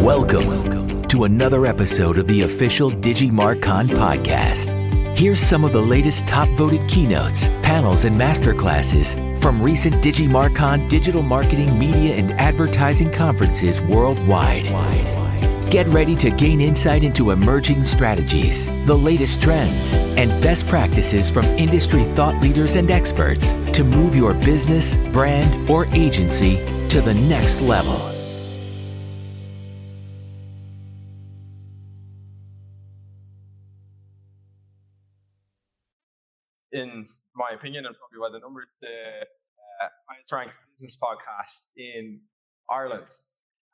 Welcome, to another episode of the official DigiMarCon podcast. Here's some of the latest top voted keynotes, panels, and masterclasses from recent DigiMarCon digital marketing, media, and advertising conferences worldwide. Get ready to gain insight into emerging strategies, the latest trends, and best practices from industry thought leaders and experts to move your business, brand, or agency to the next level. Opinion, and probably by the numbers, the uh, highest ranked business podcast in Ireland.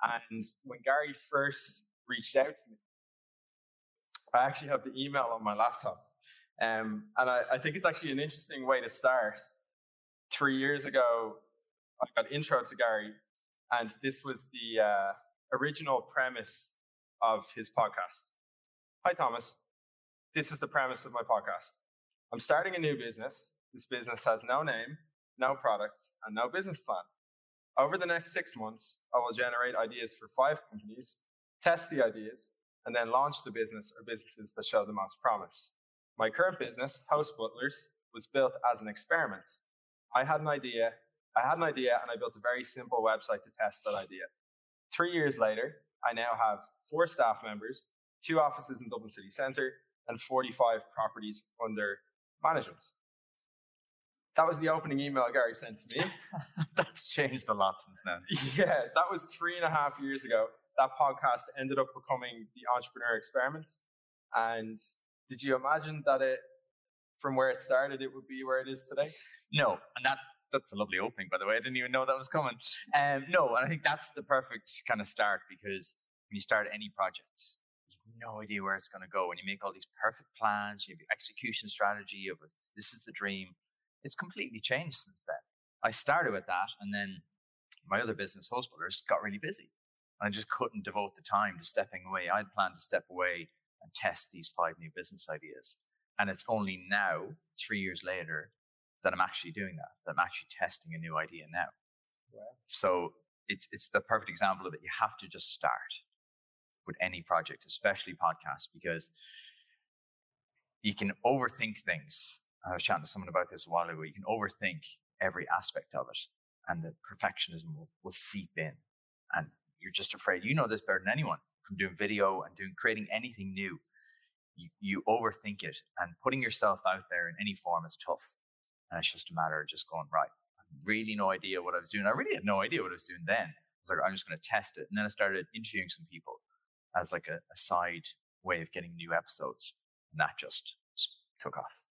And when Gary first reached out to me, I actually have the email on my laptop. Um, and I, I, think it's actually an interesting way to start. Three years ago, I got intro to Gary, and this was the uh, original premise of his podcast. Hi, Thomas. This is the premise of my podcast. I'm starting a new business. This business has no name, no products, and no business plan. Over the next six months, I will generate ideas for five companies, test the ideas, and then launch the business or businesses that show the most promise. My current business, Hostbutlers, was built as an experiment. I had an idea, I had an idea, and I built a very simple website to test that idea. Three years later, I now have four staff members, two offices in Dublin City Centre, and 45 properties under management. That was the opening email Gary sent to me. That's changed a lot since then. Yeah, that was three and a half years ago. That podcast ended up becoming the Entrepreneur Experiment. And did you imagine that it, from where it started, it would be where it is today? No, and that that's a lovely opening, by the way. I didn't even know that was coming. Um, no, and I think that's the perfect kind of start because when you start any project, you have no idea where it's going to go. And you make all these perfect plans, you have your execution strategy of this is the dream. It's completely changed since then. I started with that, and then my other business, Host got really busy. I just couldn't devote the time to stepping away. I'd planned to step away and test these five new business ideas. And it's only now, three years later, that I'm actually doing that, that I'm actually testing a new idea now. So it's, it's the perfect example of it. You have to just start with any project, especially podcasts, because you can overthink things. I was chatting to someone about this a while ago. You can overthink every aspect of it, and the perfectionism will, will seep in. And you're just afraid. You know this better than anyone from doing video and doing creating anything new. You, you overthink it, and putting yourself out there in any form is tough. And it's just a matter of just going right. Really no idea what I was doing. I really had no idea what I was doing then. I was like, I'm just going to test it. And then I started interviewing some people as like a, a side way of getting new episodes. And that just took off.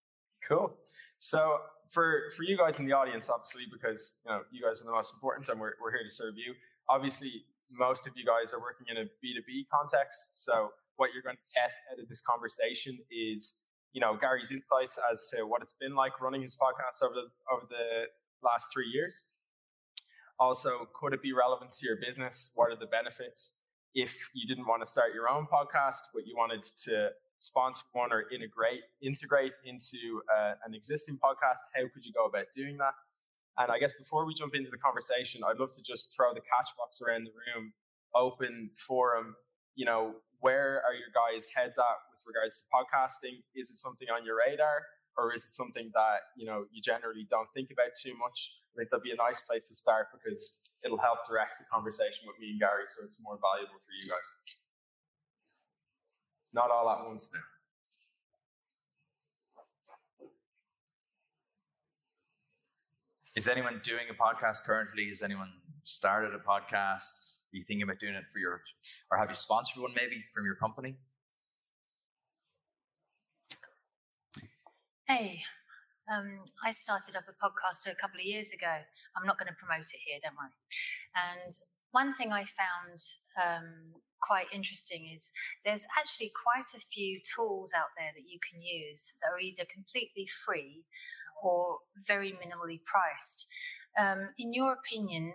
Cool. So for for you guys in the audience, obviously, because you know you guys are the most important, and we're we're here to serve you. Obviously, most of you guys are working in a B two B context. So what you're going to get out of this conversation is you know Gary's insights as to what it's been like running his podcast over the over the last three years. Also, could it be relevant to your business? What are the benefits? if you didn't want to start your own podcast, but you wanted to sponsor one or integrate integrate into uh, an existing podcast, how could you go about doing that? And I guess before we jump into the conversation, I'd love to just throw the catch box around the room, open forum. You know, where are your guys' heads at with regards to podcasting? Is it something on your radar, or is it something that you know you generally don't think about too much? I think that'd be a nice place to start because it'll help direct the conversation with me and Gary so it's more valuable for you guys. Not all at once now. Is anyone doing a podcast currently? Is anyone started a podcast? Are you thinking about doing it for your, or have you sponsored one maybe from your company? Hey, um, I started up a podcast a couple of years ago. I'm not going to promote it here, don't worry. And one thing I found um, quite interesting is there's actually quite a few tools out there that you can use that are either completely free or very minimally priced. Um, in your opinion,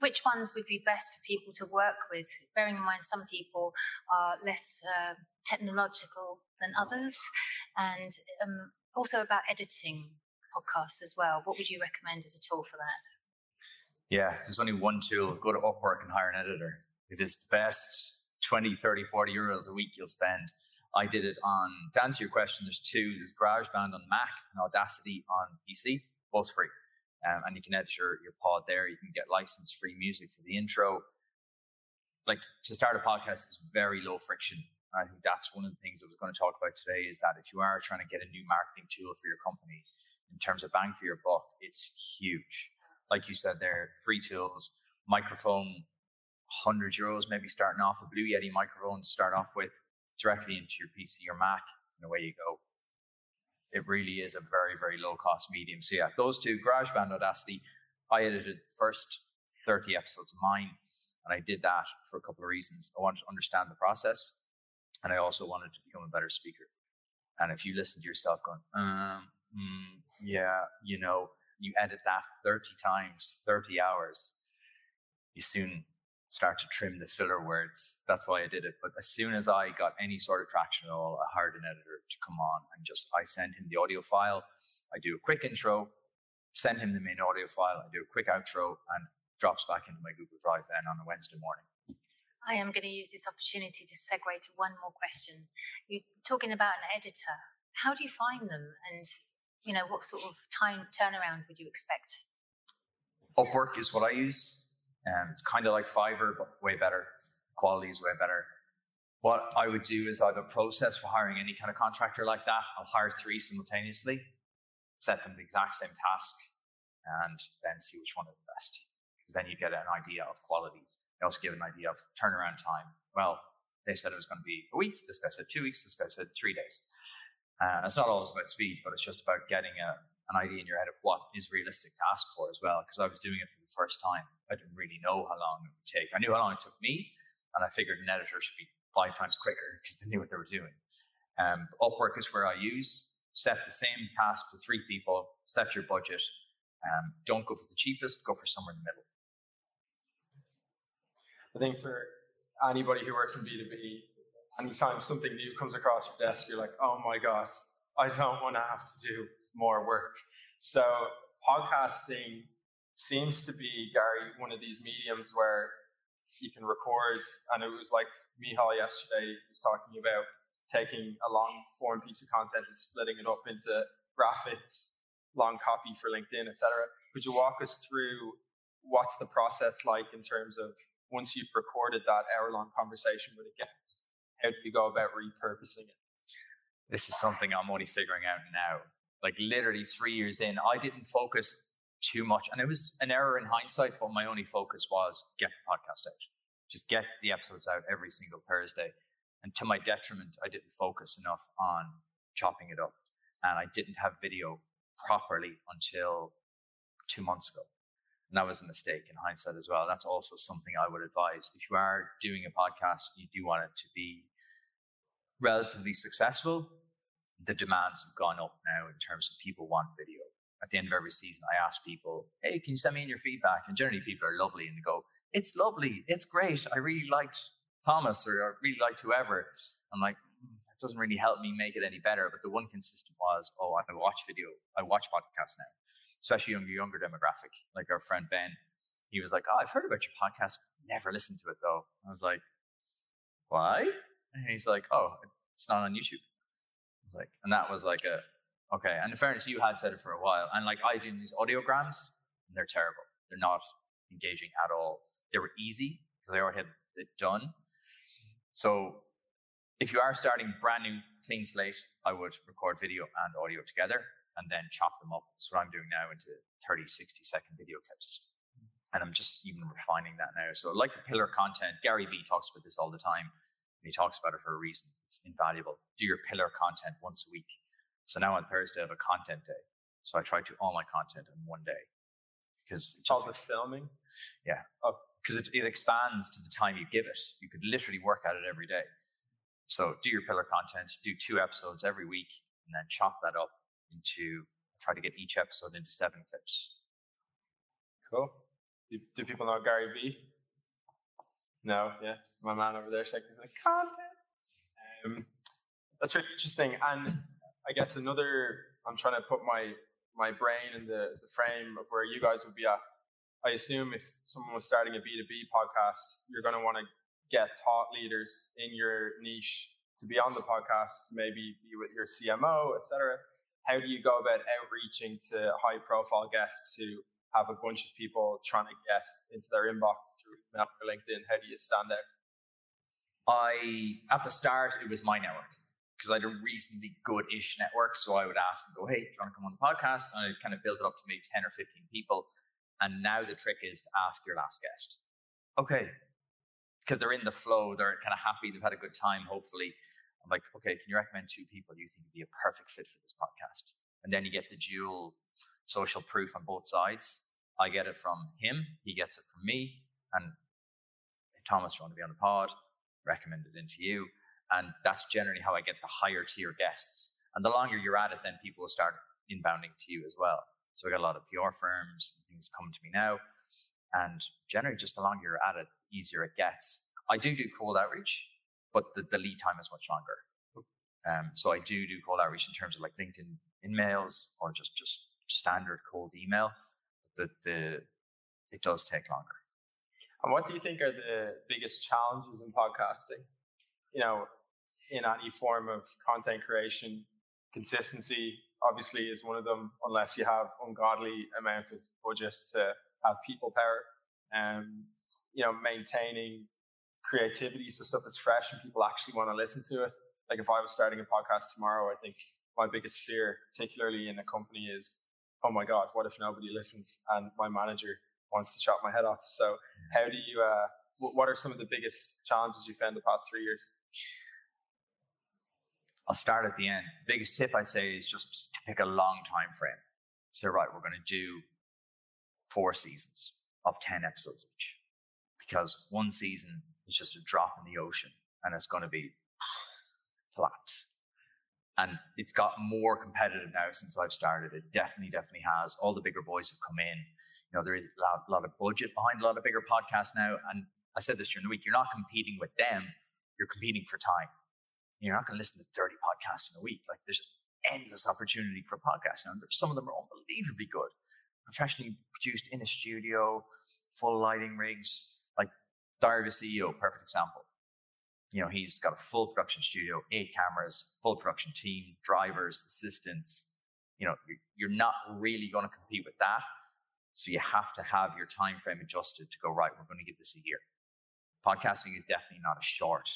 which ones would be best for people to work with? Bearing in mind some people are less uh, technological than others, and um, also about editing podcasts as well. What would you recommend as a tool for that? Yeah, there's only one tool. Go to Upwork and hire an editor. It is the best 20, 30, 40 euros a week you'll spend. I did it on, to answer your question, there's two. There's GarageBand on Mac and Audacity on PC, both free. Um, and you can edit your, your pod there. You can get license free music for the intro. Like to start a podcast is very low friction. I think that's one of the things I was going to talk about today is that if you are trying to get a new marketing tool for your company, in terms of bang for your buck, it's huge. Like you said there, free tools, microphone, 100 euros, maybe starting off a Blue Yeti microphone to start off with directly into your PC or Mac, and away you go. It really is a very, very low cost medium. So, yeah, those two, GarageBand, Audacity, I edited the first 30 episodes of mine, and I did that for a couple of reasons. I wanted to understand the process, and I also wanted to become a better speaker. And if you listen to yourself going, um, mm, yeah, you know, you edit that 30 times, 30 hours, you soon start to trim the filler words. That's why I did it. But as soon as I got any sort of traction at all, I hired an editor to come on and just I send him the audio file. I do a quick intro, send him the main audio file, I do a quick outro, and drops back into my Google Drive then on a Wednesday morning. I am going to use this opportunity to segue to one more question. You're talking about an editor. How do you find them? And, you know, what sort of time turnaround would you expect? Upwork is what I use. Um, it's kind of like Fiverr, but way better. Quality is way better. What I would do is I have a process for hiring any kind of contractor like that. I'll hire three simultaneously, set them the exact same task, and then see which one is the best. Because then you get an idea of quality. They also give an idea of turnaround time. Well, they said it was going to be a week. This guy said two weeks. This guy said three days. And it's not always about speed, but it's just about getting a, an idea in your head of what is realistic to ask for as well. Because I was doing it for the first time. I didn't really know how long it would take. I knew how long it took me, and I figured an editor should be five times quicker because they knew what they were doing. Um, Upwork is where I use. Set the same task to three people, set your budget. Um, don't go for the cheapest, go for somewhere in the middle. I think for anybody who works in B2B, anytime something new comes across your desk, you're like, oh my gosh, I don't want to have to do more work. So podcasting seems to be, Gary, one of these mediums where you can record, and it was like Mihal yesterday was talking about taking a long form piece of content and splitting it up into graphics, long copy for LinkedIn, etc. Could you walk us through what's the process like in terms of once you've recorded that hour long conversation with a guest, how do you go about repurposing it? This is something I'm only figuring out now. Like literally three years in, I didn't focus too much. And it was an error in hindsight, but my only focus was get the podcast out. Just get the episodes out every single Thursday. And to my detriment, I didn't focus enough on chopping it up. And I didn't have video properly until two months ago. And that was a mistake in hindsight as well. That's also something I would advise. If you are doing a podcast, you do want it to be relatively successful. The demands have gone up now in terms of people want video. At the end of every season, I ask people, hey, can you send me in your feedback? And generally people are lovely and they go, it's lovely. It's great. I really liked Thomas or I really liked whoever. I'm like, mm, that doesn't really help me make it any better. But the one consistent was, oh, I watch video. I watch podcasts now especially younger, younger demographic, like our friend Ben. He was like, "Oh, I've heard about your podcast. Never listened to it though." I was like, "Why?" And he's like, "Oh, it's not on YouTube." I was like, and that was like a okay. And in fairness, you had said it for a while, and like I do these audiograms, and they're terrible. They're not engaging at all. They were easy because I already had it done. So if you are starting brand new clean slate, I would record video and audio together and then chop them up. That's what I'm doing now into 30, 60 second video clips. And I'm just even refining that now. So, like the pillar content, Gary Vee talks about this all the time. And he talks about it for a reason. It's invaluable. Do your pillar content once a week. So now on Thursday, I have a content day. So I try to do all my content in one day. Because all the filming? Yeah. Because oh. it, it expands to the time you give it. You could literally work at it every day. So do your pillar content, do two episodes every week, and then chop that up into try to get each episode into seven clips. Cool. Do, do people know Gary Vee? No, yes. My man over there shaking his like content. Um, that's really interesting. And I guess another I'm trying to put my my brain in the, the frame of where you guys would be at. I assume if someone was starting a B2B podcast, you're going to want to get thought leaders in your niche to be on the podcast, maybe be with your CMO, etc. How do you go about outreaching to high profile guests who have a bunch of people trying to get into their inbox through LinkedIn? How do you stand out? I at the start it was my network because I had a reasonably good-ish network. So I would ask and go, "Hey, do you want to come on the podcast?" And I kind of built it up to maybe ten or fifteen people. And now the trick is to ask your last guest. Okay, because they're in the flow, they're kind of happy, they've had a good time. Hopefully, I'm like, okay, can you recommend two people you think would be a perfect fit for this podcast? And then you get the dual social proof on both sides. I get it from him, he gets it from me, and Thomas, you want to be on the pod, recommend it into you. And that's generally how I get the higher tier guests. And the longer you're at it, then people will start inbounding to you as well. So I got a lot of PR firms and things coming to me now. And generally, just the longer you're at it, the easier it gets. I do do cold outreach, but the, the lead time is much longer. Um, so I do do cold outreach in terms of like LinkedIn in mails or just just standard cold email. The the it does take longer. And what do you think are the biggest challenges in podcasting? You know, in any form of content creation, consistency obviously is one of them, unless you have ungodly amounts of budget to have people power. Um, you know, maintaining creativity so stuff is fresh and people actually want to listen to it. Like if I was starting a podcast tomorrow, I think my biggest fear, particularly in a company, is oh my god, what if nobody listens and my manager wants to chop my head off? So, how do you? Uh, what are some of the biggest challenges you've found the past three years? I'll start at the end. The biggest tip I'd say is just to pick a long time frame. Say, right, we're going to do four seasons of 10 episodes each because one season is just a drop in the ocean and it's going to be flat. And it's got more competitive now since I've started. It definitely, definitely has. All the bigger boys have come in. You know, there is a lot, a lot of budget behind a lot of bigger podcasts now. And I said this during the week, you're not competing with them, you're competing for time. You're not going to listen to 30 podcasts in a week. Like there's endless opportunity for podcasts. And some of them are unbelievably good, professionally produced in a studio, full lighting rigs. Like Diary of a CEO, perfect example. You know, he's got a full production studio, eight cameras, full production team, drivers, assistants. You know, you're, not really going to compete with that. So you have to have your time frame adjusted to go right. We're going to give this a year. Podcasting is definitely not a short,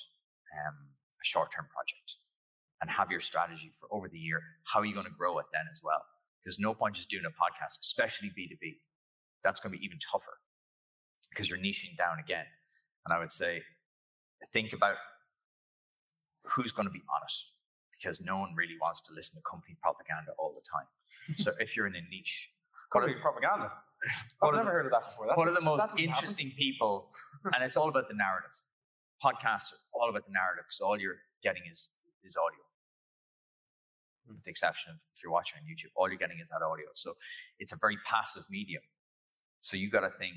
um, a short-term project. And have your strategy for over the year. How are you going to grow it then as well? Because no point just doing a podcast, especially B2B. That's going to be even tougher because you're niching down again. And I would say, think about who's going to be on it because no one really wants to listen to company propaganda all the time. so if you're in a niche, company propaganda. I've never the, heard of that before. That's, one of the most interesting people, and it's all about the narrative. Podcasts are all about the narrative because all you're getting is is audio. Hmm. With the exception of if you're watching on YouTube, all you're getting is that audio. So it's a very passive medium. So you got to think,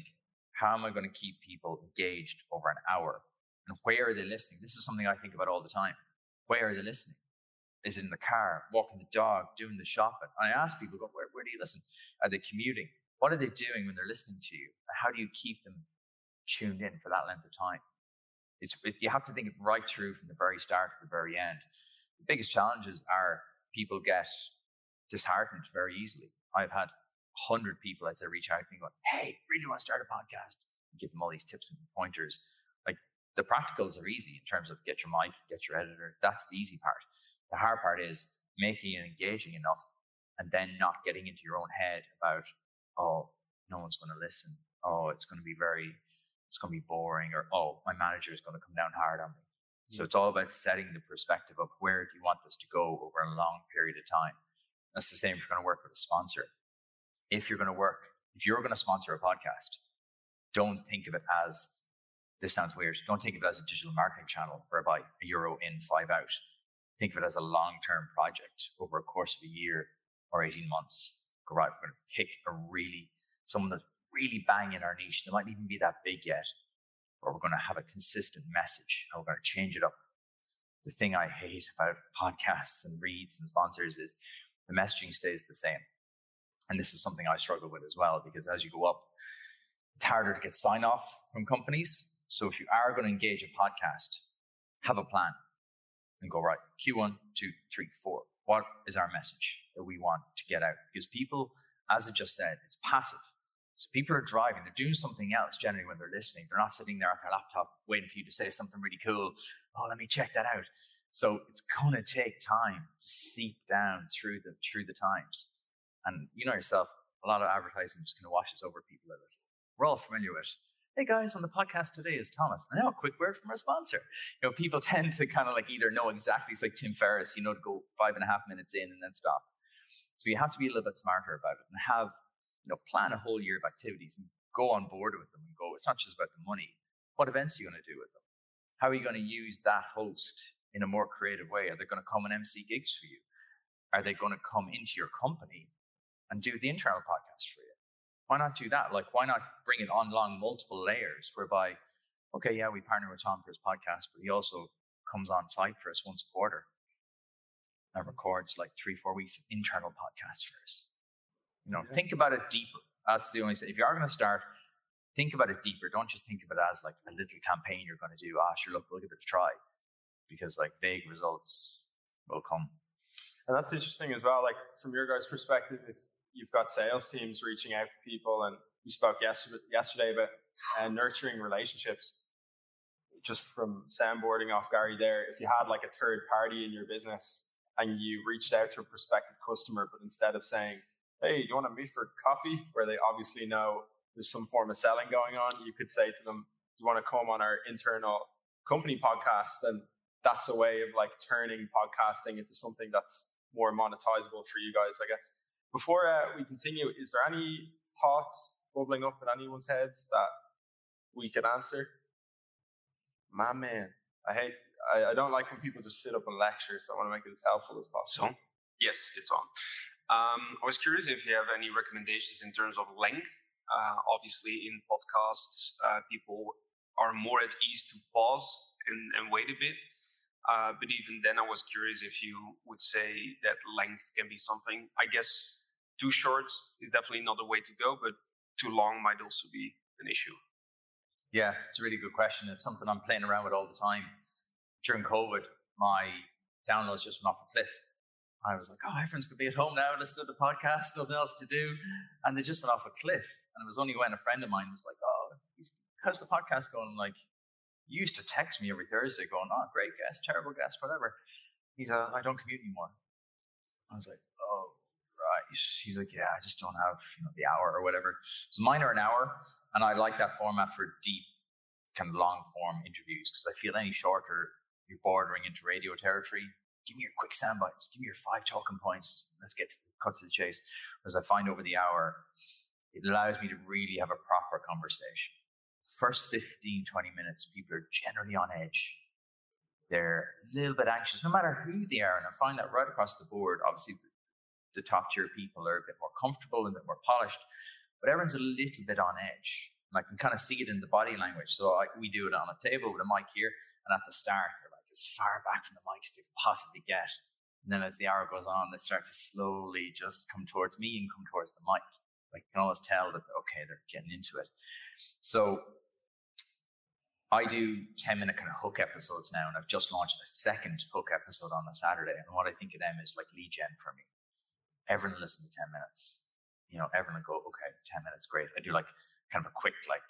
how am I going to keep people engaged over an hour? And where are they listening? This is something I think about all the time. Where are they listening? Is it in the car, walking the dog, doing the shopping? And I ask people, where, where do you listen? Are they commuting? What are they doing when they're listening to you? How do you keep them tuned in for that length of time? It's, it, you have to think it right through from the very start to the very end. The biggest challenges are people get disheartened very easily. I've had hundred people as I'd reach out to me going, Hey, really want to start a podcast? And give them all these tips and pointers. Like the practicals are easy in terms of get your mic, get your editor. That's the easy part. The hard part is making it engaging enough and then not getting into your own head about, oh, no one's going to listen. Oh, it's going to be very, it's going to be boring. Or, oh, my manager is going to come down hard on me. So it's all about setting the perspective of where do you want this to go over a long period of time. That's the same if you're going to work with a sponsor. If you're going to work, if you're going to sponsor a podcast, don't think of it as this sounds weird. Don't think of it as a digital marketing channel whereby a euro in, five out. Think of it as a long term project over a course of a year or 18 months. Go right, we're going to pick a really, someone that's really banging our niche. They might even be that big yet, or we're going to have a consistent message and we're going to change it up. The thing I hate about podcasts and reads and sponsors is the messaging stays the same. And this is something I struggle with as well, because as you go up, it's harder to get sign off from companies So if you are going to engage a podcast, have a plan and go, right, Q1, two, three, four. What is our message that we want to get out? Because people, as I just said, it's passive. So people are driving, they're doing something else generally when they're listening. They're not sitting there at their laptop waiting for you to say something really cool. Oh, let me check that out. So it's to take time to seep down through the through the times. And you know yourself, a lot of advertising just kind of washes over people a little. We're all familiar with. Hey guys, on the podcast today is Thomas. And now a quick word from our sponsor. You know, people tend to kind of like either know exactly, it's like Tim Ferriss, you know, to go five and a half minutes in and then stop. So you have to be a little bit smarter about it and have, you know, plan a whole year of activities and go on board with them and go, it's not just about the money. What events are you going to do with them? How are you going to use that host in a more creative way? Are they going to come and MC gigs for you? Are they going to come into your company and do the internal podcast for you? Why not do that? Like, why not bring it on along multiple layers whereby, okay, yeah, we partner with Tom for his podcast, but he also comes on site for us once a quarter and records like three, four weeks of internal podcasts for us. You know, think about it deeper. That's the only thing. If you are going to start, think about it deeper. Don't just think of it as like a little campaign you're going to do. Ah, sure, look, we'll give it a try because like big results will come. And that's interesting as well. Like from your guys' perspective, if you've got sales teams reaching out to people, and we spoke yesterday, yesterday about uh, nurturing relationships. Just from soundboarding off Gary there, if you had like a third party in your business and you reached out to a prospective customer, but instead of saying, "Hey, you want to meet for coffee?" where they obviously know there's some form of selling going on, you could say to them, "Do you want to come on our internal company podcast?" And that's a way of like turning podcasting into something that's more monetizable for you guys, I guess. Before uh, we continue, is there any thoughts bubbling up in anyone's heads that we could answer? My man, I hate, I, I don't like when people just sit up and lecture, so I want to make it as helpful as possible. So, yes, it's on. Um, I was curious if you have any recommendations in terms of length. Uh, obviously, in podcasts, uh, people are more at ease to pause and, and wait a bit. Uh, but even then, I was curious if you would say that length can be something. I guess too short is definitely not the way to go, but too long might also be an issue. Yeah, it's a really good question. It's something I'm playing around with all the time. During COVID, my downloads just went off a cliff. I was like, oh, everyone's going to be at home now, listening to the podcast, nothing else to do. And they just went off a cliff. And it was only when a friend of mine was like, oh, how's the podcast going? Like, you used to text me every Thursday going, oh, great guest, terrible guest, whatever. He's like, I don't commute anymore. I was like, oh, right. He's like, yeah, I just don't have you know the hour or whatever. So mine are an hour, and I like that format for deep, kind of long form interviews because I feel any shorter, you're bordering into radio territory. Give me your quick sound bites. Give me your five talking points. Let's get to the, cut to the chase. Whereas I find over the hour, it allows me to really have a proper conversation. First 15, 20 minutes, people are generally on edge. They're a little bit anxious, no matter who they are. And I find that right across the board. Obviously, the top tier people are a bit more comfortable and a bit more polished, but everyone's a little bit on edge. And I can kind of see it in the body language. So I, we do it on a table with a mic here, and at the start, as far back from the mic as they can possibly get. And then as the hour goes on, they start to slowly just come towards me and come towards the mic. Like you can always tell that okay, they're getting into it. So I do 10 minute kind of hook episodes now, and I've just launched a second hook episode on a Saturday. And what I think of them is like lead gen for me everyone listen to 10 minutes. You know, everyone go, okay, 10 minutes, great. I do like kind of a quick, like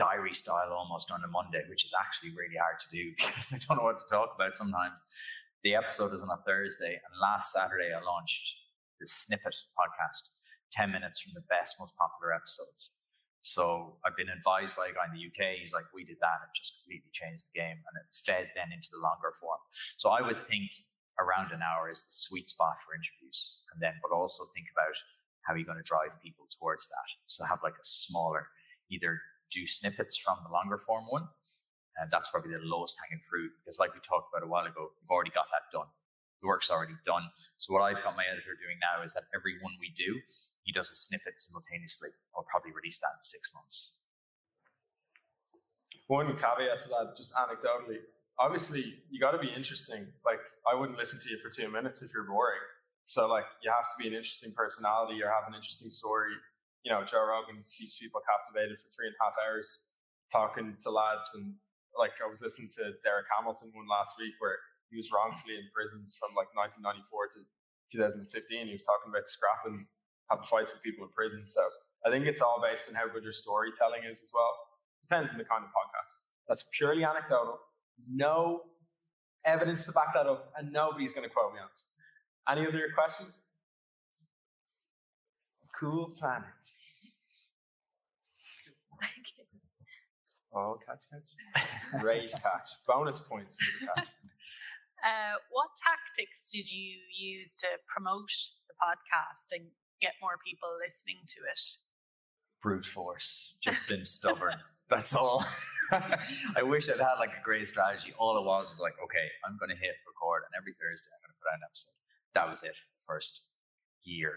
diary style almost on a Monday, which is actually really hard to do because I don't know what to talk about sometimes. The episode is on a Thursday, and last Saturday I launched the Snippet podcast, 10 minutes from the best, most popular episodes. So I've been advised by a guy in the UK. He's like, we did that. It just completely changed the game, and it fed then into the longer form. So I would think around an hour is the sweet spot for interviews. And then, but also think about how you're going to drive people towards that. So have like a smaller, either do snippets from the longer form one. And that's probably the lowest hanging fruit because like we talked about a while ago, you've already got that done. The work's already done. So what I've got my editor doing now is that every one we do, he does a snippet simultaneously. I'll probably release that in six months. One caveat to that, just anecdotally, obviously you got to be interesting. Like I wouldn't listen to you for two minutes if you're boring. So like you have to be an interesting personality or have an interesting story. You know, Joe Rogan keeps people captivated for three and a half hours talking to lads and like I was listening to Derek Hamilton one last week where he was wrongfully imprisoned from like 1994 to 2015. He was talking about scrapping, having fights with people in prison. So I think it's all based on how good your storytelling is as well. Depends on the kind of podcast. That's purely anecdotal. No evidence to back that up, and nobody's going to quote me on it. Any other questions? Cool planet. Oh, catch, catch. Great catch. Bonus points for the catch. Uh, what tactics did you use to promote the podcast and get more people listening to it? Brute force. Just been stubborn. That's all. I wish I'd had like a great strategy. All it was was like, okay, I'm going to hit record, and every Thursday I'm going to put out an episode. That was it. First year,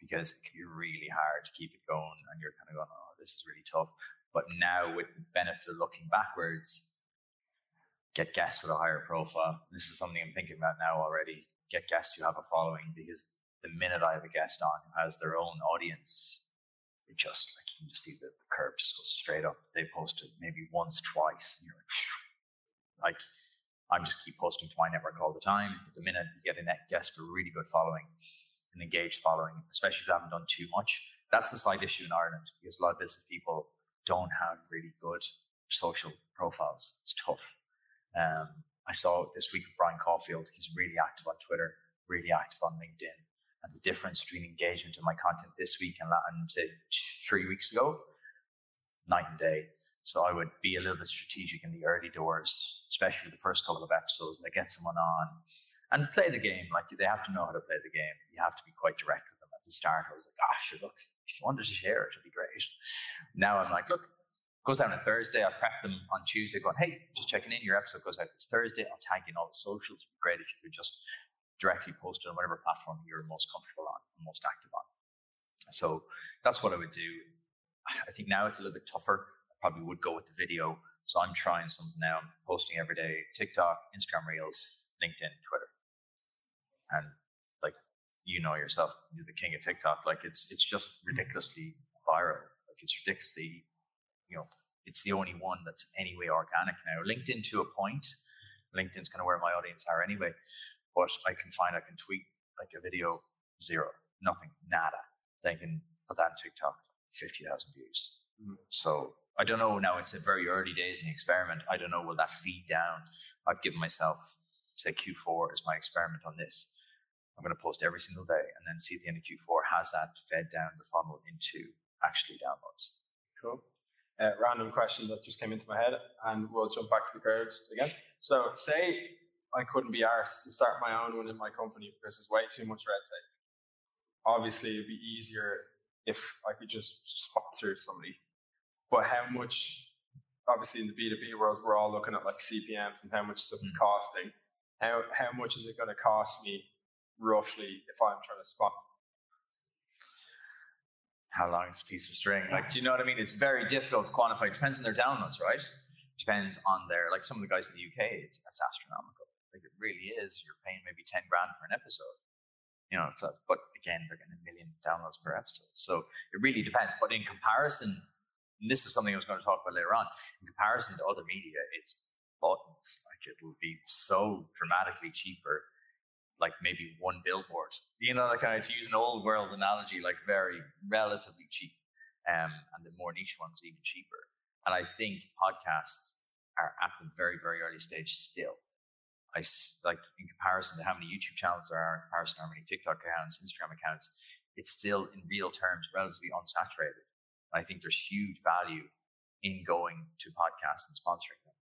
because it can be really hard to keep it going, and you're kind of going, oh, this is really tough. But now, with the benefit of looking backwards, get guests with a higher profile. This is something I'm thinking about now already. Get guests who have a following because the minute I have a guest on who has their own audience, it just like you can just see the, the curve just goes straight up. They post it maybe once, twice, and you're like, like I'm just keep posting to my network all the time. But the minute you get a net guest with a really good following, an engaged following, especially if you haven't done too much, that's a slight issue in Ireland because a lot of business people don't have really good social profiles. It's tough. Um, I saw this week with Brian Caulfield. He's really active on Twitter, really active on LinkedIn. And the difference between engagement in my content this week and, and say three weeks ago, night and day. So I would be a little bit strategic in the early doors, especially the first couple of episodes. I get someone on and play the game. Like they have to know how to play the game. You have to be quite direct with them at the start. I was like, ah, sure, look, if you wanted to share it, it'd be great. Now I'm like, look, goes out on a Thursday. I prep them on Tuesday, going, hey, just checking in. Your episode goes out this Thursday. I'll tag you in all the socials. It'd be great if you could just directly post it on whatever platform you're most comfortable on, most active on. So that's what I would do. I think now it's a little bit tougher I probably would go with the video. So I'm trying something now. I'm posting every day TikTok, Instagram Reels, LinkedIn, Twitter. And like you know yourself, you're the king of TikTok. Like it's it's just ridiculously viral. Like it's ridiculously, you know, it's the only one that's anyway organic now. LinkedIn to a point. LinkedIn's kind of where my audience are anyway. But I can find I can tweet like a video, zero, nothing, nada. Then I can put that on TikTok, fifty thousand views. Mm-hmm. So I don't know now. It's a very early days in the experiment. I don't know will that feed down. I've given myself say Q4 is my experiment on this. I'm going to post every single day and then see at the end of Q4 has that fed down the funnel into actually downloads. Cool. Uh, random question that just came into my head, and we'll jump back to the curves again. So, say I couldn't be arsed to start my own one in my company because there's way too much red tape. Obviously, it'd be easier if I could just sponsor somebody but how much, obviously in the B2B world, we're all looking at like CPMs and how much stuff is mm. costing. How, how much is it going to cost me roughly if I'm trying to spot? How long is a piece of string? Like, do you know what I mean? It's very difficult to quantify. It depends on their downloads, right? Depends on their, like some of the guys in the UK, it's, it's astronomical. Like it really is. You're paying maybe 10 grand for an episode you know, so, but again, they're getting a million downloads per episode. So it really depends. But in comparison and this is something I was going to talk about later on. In comparison to other media, it's buttons. Like it would be so dramatically cheaper, like maybe one billboard. You know, like kind of to use an old world analogy, like very relatively cheap. Um, and the more niche ones even cheaper. And I think podcasts are at the very, very early stage still. I like in comparison to how many YouTube channels there are, in comparison to how many TikTok accounts, Instagram accounts, it's still in real terms relatively unsaturated. And I think there's huge value in going to podcasts and sponsoring them,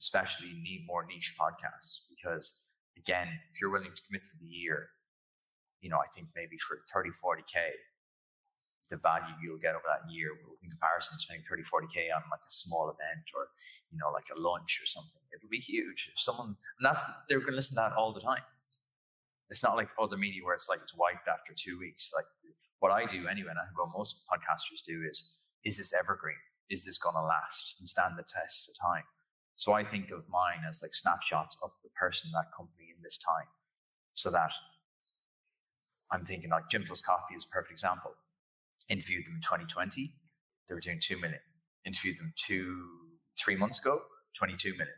especially need more niche podcasts. Because again, if you're willing to commit for the year, you know, I think maybe for 30, 40K, the value you'll get over that year in comparison to spending 30, 40K on like a small event or, you know, like a lunch or something, it'll be huge. If someone, and that's, they're going to listen to that all the time. It's not like other media where it's like it's wiped after two weeks. Like what I do anyway, and I think what most podcasters do is, is this evergreen? Is this going to last and stand the test of time? So I think of mine as like snapshots of the person, that company in this time. So that I'm thinking like Gym Plus Coffee is a perfect example. Interviewed them in 2020, they were doing 2 million. Interviewed them two, three months ago, 22 million.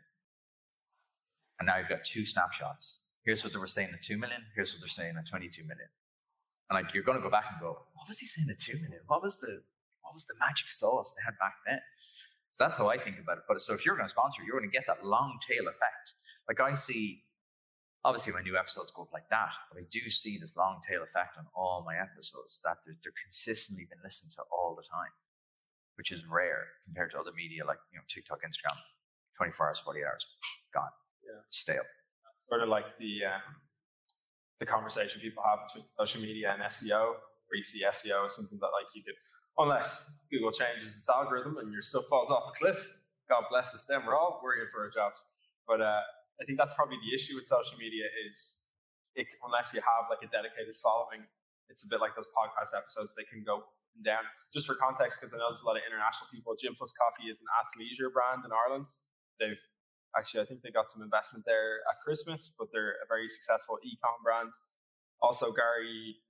And now you've got two snapshots. Here's what they were saying at 2 million. Here's what they're saying at 22 million. And like, you're going to go back and go, what was he saying at 2 million? What was the, what was the magic sauce they had back then? So that's how I think about it. But so if you're going to sponsor, you're going to get that long tail effect. Like I see, obviously my new episodes go up like that, but I do see this long tail effect on all my episodes that they're, they're consistently been listened to all the time, which is rare compared to other media like you know TikTok, Instagram, 24 hours, 48 hours, gone, Yeah. stale. sort of like the um, the conversation people have between social media and SEO, where you see SEO as something that like you could, unless Google changes its algorithm and your stuff falls off a cliff. God bless us, then we're all worrying for our jobs. But uh, I think that's probably the issue with social media is it, unless you have like a dedicated following, it's a bit like those podcast episodes. They can go down. Just for context, because I know there's a lot of international people. Gym Plus Coffee is an athleisure brand in Ireland. They've actually, I think they got some investment there at Christmas, but they're a very successful e-com brand. Also, Gary,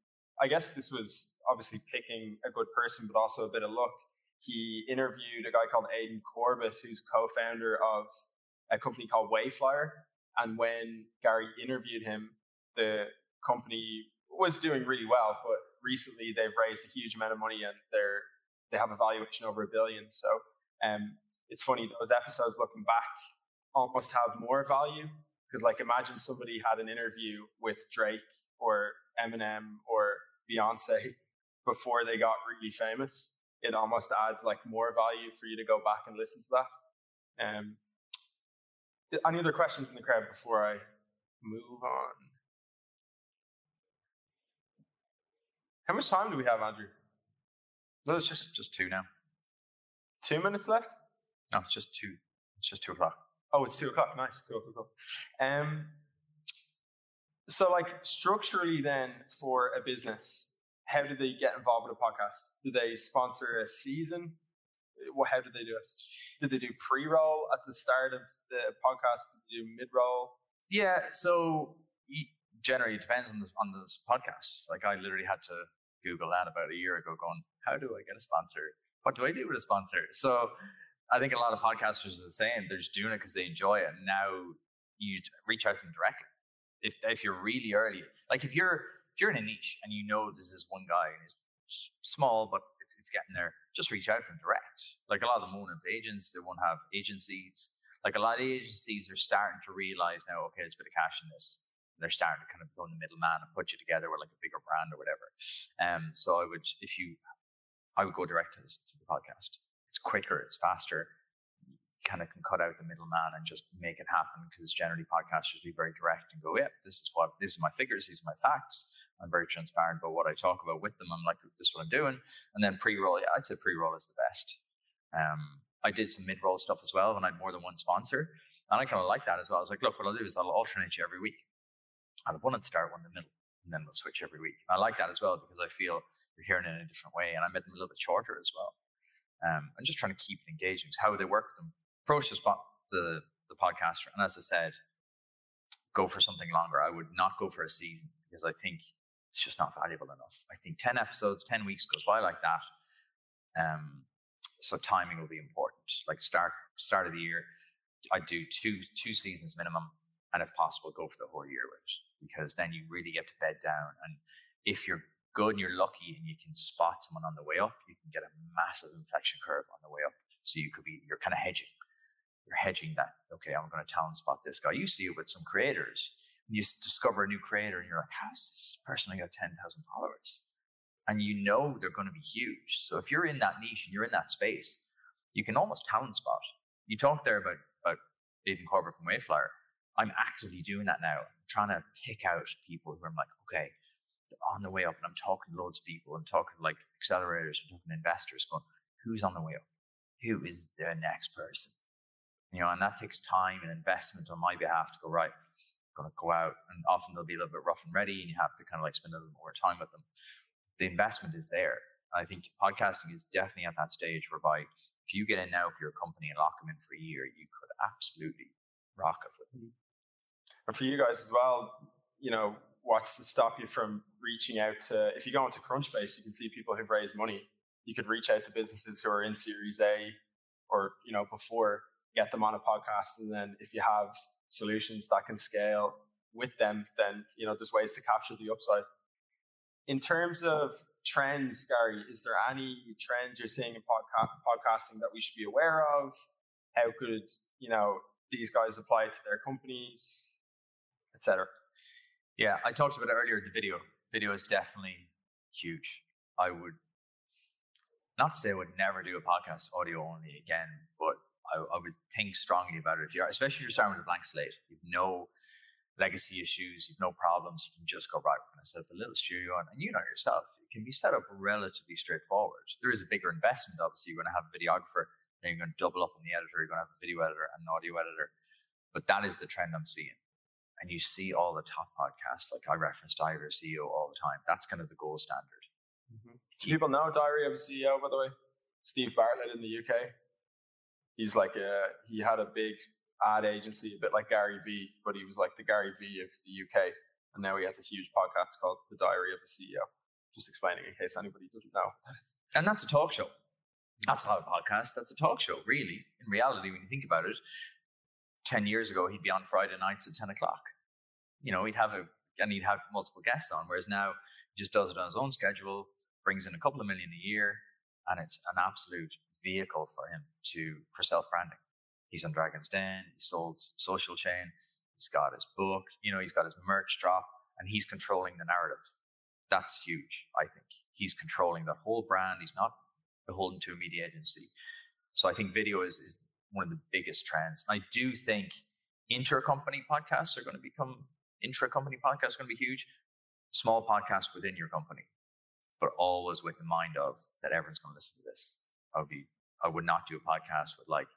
I guess this was obviously picking a good person, but also a bit of luck. He interviewed a guy called Aidan Corbett, who's co-founder of a company called Wayflyer. And when Gary interviewed him, the company was doing really well, but recently they've raised a huge amount of money and they're they have a valuation over a billion. So um, it's funny those episodes looking back almost have more value because like imagine somebody had an interview with Drake or Eminem or Beyonce before they got really famous. It almost adds like more value for you to go back and listen to that. Um, any other questions in the crowd before I move on? How much time do we have, Andrew? No, it's just just two now. Two minutes left? No, it's just two. It's just two o'clock. Oh, it's two o'clock. Nice. Cool, cool, cool. Um, so, like, structurally, then, for a business, how do they get involved with a podcast? Do they sponsor a season? How did they do it? Did they do pre-roll at the start of the podcast? Did they do mid-roll? Yeah, so generally it depends on this on this podcast. Like I literally had to Google that about a year ago, going, "How do I get a sponsor? What do I do with a sponsor?" So I think a lot of podcasters are the same. They're just doing it because they enjoy it. And now you reach out to them directly. If if you're really early, like if you're if you're in a niche and you know this is one guy and he's small but it's it's getting there, just reach out to him direct. Like a lot of them won't have agents, they won't have agencies. Like a lot of agencies are starting to realize now, okay, there's a bit of cash in this. And they're starting to kind of go in the middleman and put you together with like a bigger brand or whatever. Um, so I would, if you, I would go direct to, this, to the podcast. It's quicker, it's faster. Kind of can cut out the middleman and just make it happen because generally podcasters be very direct and go, yeah, this is what, these are my figures, these are my facts. I'm very transparent about what I talk about with them. I'm like, this is what I'm doing. And then pre-roll, yeah, I'd say pre-roll is the best. Um, I did some mid-roll stuff as well when I had more than one sponsor. And I kind of like that as well. I was like, look, what I'll do is I'll alternate you every week. I'll have one at the start, one in the middle, and then we'll switch every week. I like that as well because I feel you're hearing it in a different way. And I made them a little bit shorter as well. Um, I'm just trying to keep it engaging. So how would they work with them? Approach the spot the the podcaster, and as I said, go for something longer. I would not go for a season because I think it's just not valuable enough. I think ten episodes, ten weeks goes by like that. Um, so timing will be important. Like start start of the year, I do two two seasons minimum, and if possible, go for the whole year with it because then you really get to bed down. And if you're good and you're lucky and you can spot someone on the way up, you can get a massive inflection curve on the way up. So you could be you're kind of hedging. You're hedging that. Okay, I'm going to talent spot this guy. You see it with some creators. And you discover a new creator, and you're like, "How is this person only got ten thousand followers?" And you know they're going to be huge. So if you're in that niche and you're in that space, you can almost talent spot. You talked there about about Aidan Corbett from Wayflyer. I'm actively doing that now. I'm trying to pick out people who I'm like, okay, they're on the way up, and I'm talking to loads of people. I'm talking like accelerators, I'm talking to investors, going, who's on the way up? Who is the next person? You know, and that takes time and investment on my behalf to go right. I'm to go out, and often they'll be a little bit rough and ready, and you have to kind of like spend a little more time with them. The investment is there. I think podcasting is definitely at that stage whereby if you get in now for your company and lock them in for a year, you could absolutely rock it with them. Mm-hmm. And for you guys as well, you know, what's to stop you from reaching out to, if you go into Crunchbase, you can see people who've raised money. You could reach out to businesses who are in Series A or, you know, before get them on a podcast, and then if you have solutions that can scale with them, then you know there's ways to capture the upside. In terms of trends, Gary, is there any trends you're seeing in podca- podcasting that we should be aware of? How could you know these guys apply it to their companies, etc. Yeah, I talked about it earlier. The video, video is definitely huge. I would not say I would never do a podcast audio only again, but I, I would think strongly about it. If you're, especially if you're starting with a blank slate, you've no legacy issues, you've no problems, you can just go right. We're going to set up a little studio, and, and you know yourself, it can be set up relatively straightforward. There is a bigger investment, obviously. You're going to have a videographer, then you're going to double up on the editor. You're going to have a video editor and an audio editor. But that is the trend I'm seeing. And you see all the top podcasts, like I referenced Diary of CEO all the time. That's kind of the gold standard. Mm-hmm. Do people know Diary of a CEO, by the way? Steve Bartlett in the UK. He's like a, he had a big ad agency, a bit like Gary Vee, but he was like the Gary Vee of the UK. And now he has a huge podcast called The Diary of a CEO. Just explaining in case anybody doesn't know. And that's a talk show. That's not a podcast. That's a talk show, really. In reality, when you think about it, 10 years ago, he'd be on Friday nights at 10 o'clock. You know, he'd have a, and he'd have multiple guests on, whereas now he just does it on his own schedule, brings in a couple of million a year, and it's an absolute vehicle for him to, for self branding. He's on Dragon's Den, he sold Social Chain, he's got his book, you know, he's got his merch drop, and he's controlling the narrative. That's huge, I think. He's controlling the whole brand. He's not beholden to a media agency. So I think video is, is one of the biggest trends. I do think intra-company podcasts are going to become intra-company podcasts are going to be huge. Small podcasts within your company, but always with the mind of that everyone's going to listen to this. I would be I would not do a podcast with like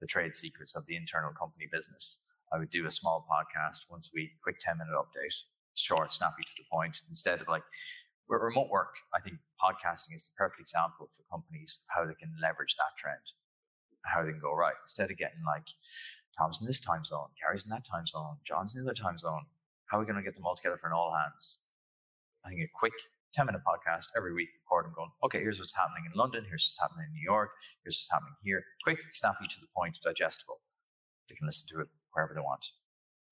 the trade secrets of the internal company business. I would do a small podcast once a week, quick 10 minute update, short, snappy to the point, instead of like remote work. I think podcasting is the perfect example for companies how they can leverage that trend, how they can go right instead of getting like Tom's in this time zone, Gary's in that time zone, John's in the other time zone. How are we going to get them all together for an all hands? I think a quick 10 minute podcast every week, recording, going, okay, here's what's happening in London, here's what's happening in New York, here's what's happening here. Quick, snappy to the point, digestible. They can listen to it wherever they want.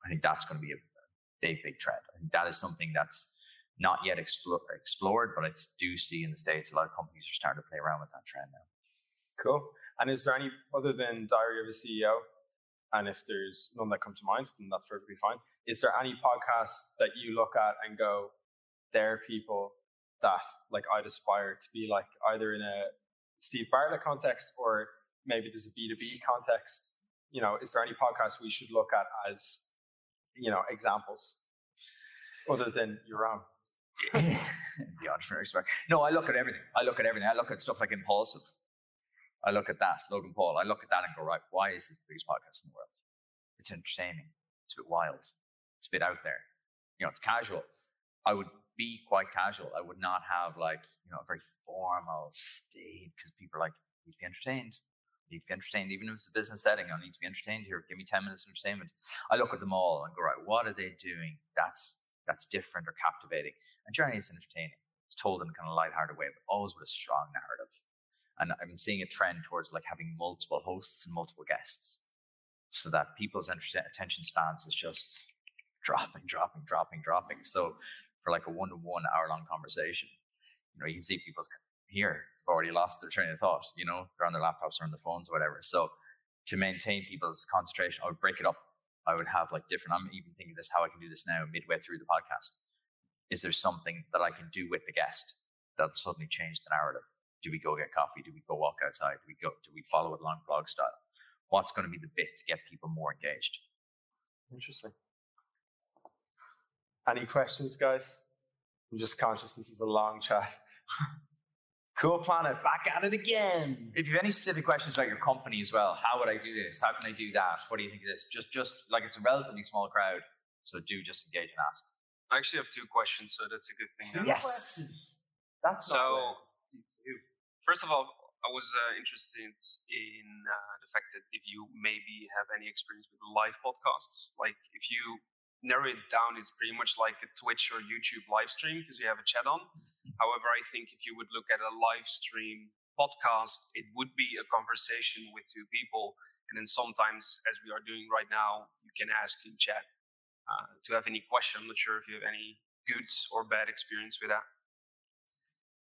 I think that's going to be a big, big trend. I think that is something that's not yet explo- explored, but I do see in the States a lot of companies are starting to play around with that trend now. Cool. And is there any, other than Diary of a CEO, and if there's none that come to mind, then that's perfectly fine. Is there any podcasts that you look at and go, there are people that like I'd aspire to be like either in a Steve Bartlett context or maybe there's a B2B context. You know, is there any podcasts we should look at as, you know, examples other than your own? the entrepreneur expert. No, I look at everything. I look at everything. I look at stuff like Impulsive. I look at that, Logan Paul. I look at that and go, right, why is this the biggest podcast in the world? It's entertaining. It's a bit wild. It's a bit out there. You know, it's casual. I would be quite casual. I would not have like, you know, a very formal state because people are like, need to be entertained. Need to be entertained, even if it's a business setting. I need to be entertained here. Give me 10 minutes of entertainment. I look at them all and go, right, what are they doing? That's that's different or captivating. And Journey is entertaining. It's told in a kind of lighthearted way, but always with a strong narrative. And I'm seeing a trend towards like having multiple hosts and multiple guests so that people's attention spans is just dropping, dropping, dropping, dropping. So for like a one to one hour long conversation, you know, you can see people's here have already lost their train of thought, you know, they're on their laptops or on their phones or whatever. So to maintain people's concentration, I would break it up I would have like different, I'm even thinking this, how I can do this now midway through the podcast. Is there something that I can do with the guest that suddenly change the narrative? Do we go get coffee? Do we go walk outside? Do we go, do we follow it along vlog style? What's going to be the bit to get people more engaged? Interesting. Any questions, guys? I'm just conscious this is a long chat. Cool Planet, back at it again. If you have any specific questions about your company as well, how would I do this? How can I do that? What do you think of this? Just, just like it's a relatively small crowd, so do just engage and ask. I actually have two questions, so that's a good thing. Now. Yes, that's so. First of all, I was uh, interested in uh, the fact that if you maybe have any experience with live podcasts, like if you narrow it down, it's pretty much like a Twitch or YouTube live stream because you have a chat on. However, I think if you would look at a live stream podcast, it would be a conversation with two people And then sometimes, as we are doing right now, you can ask in chat uh, to have any question. I'm not sure if you have any good or bad experience with that.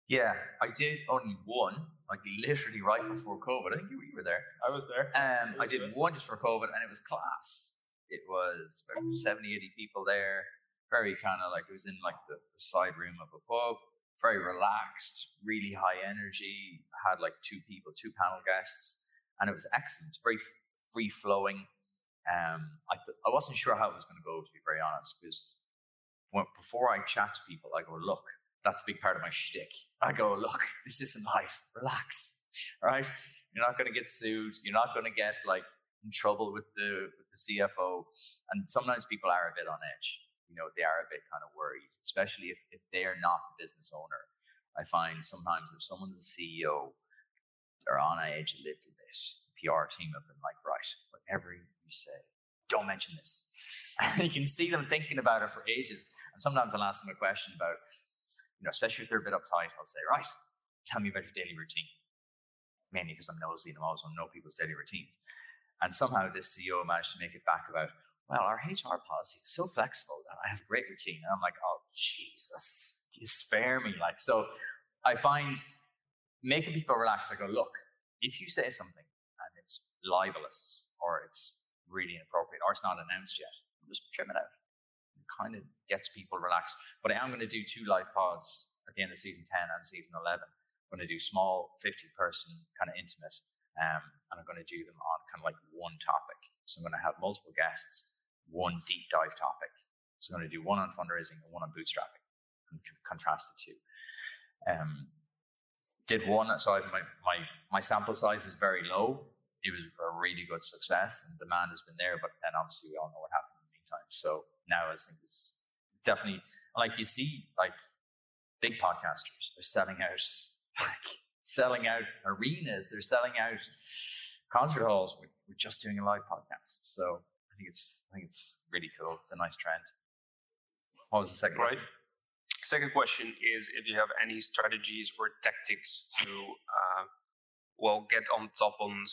Yeah, I did only one, like literally right before COVID. I think you, you were there. I was there. Um, I did good. one just for COVID, and it was class. It was about 70, 80 people there. Very kind of like it was in like the, the side room of a pub. Very relaxed, really high energy. Had like two people, two panel guests, and it was excellent. Very free flowing. Um, I th- I wasn't sure how it was going to go, to be very honest, because when, before I chat to people, I go, look, that's a big part of my shtick. I go, look, this isn't life. Relax, right? You're not going to get sued. You're not going to get like in trouble with the with the CFO. And sometimes people are a bit on edge. You know, they are a bit kind of worried, especially if if they are not the business owner. I find sometimes if someone's a CEO, they're on edge a little bit. The PR team have been like, right, whatever you say, don't mention this. And you can see them thinking about it for ages. And sometimes I'll ask them a question about, you know, especially if they're a bit uptight, I'll say, right, tell me about your daily routine. Mainly because I'm nosy and I always want to know people's daily routines. And somehow this CEO managed to make it back about, well, our HR policy is so flexible that I have a great routine. And I'm like, oh, Jesus, you spare me. Like, so I find making people relax, I go, look, if you say something and it's libelous or it's really inappropriate or it's not announced yet, just trim it out. It kind of gets people relaxed. But I am going to do two live pods end of season 10 and season 11. I'm going to do small 50 person kind of intimate um, and I'm going to do them on kind of like one topic. So I'm going to have multiple guests, one deep dive topic. So I'm going to do one on fundraising and one on bootstrapping and contrast the two. Um, did one, so I, my, my, my sample size is very low. It was a really good success and demand has been there, but then obviously we all know what happened in the meantime. So now I think it's, it's definitely like you see like big podcasters, they're selling out like selling out arenas, they're selling out concert halls. We're, we're just doing a live podcast. So I think it's I think it's really cool. It's a nice trend. What was the second Right. Second question is if you have any strategies or tactics to, uh, well, get on top on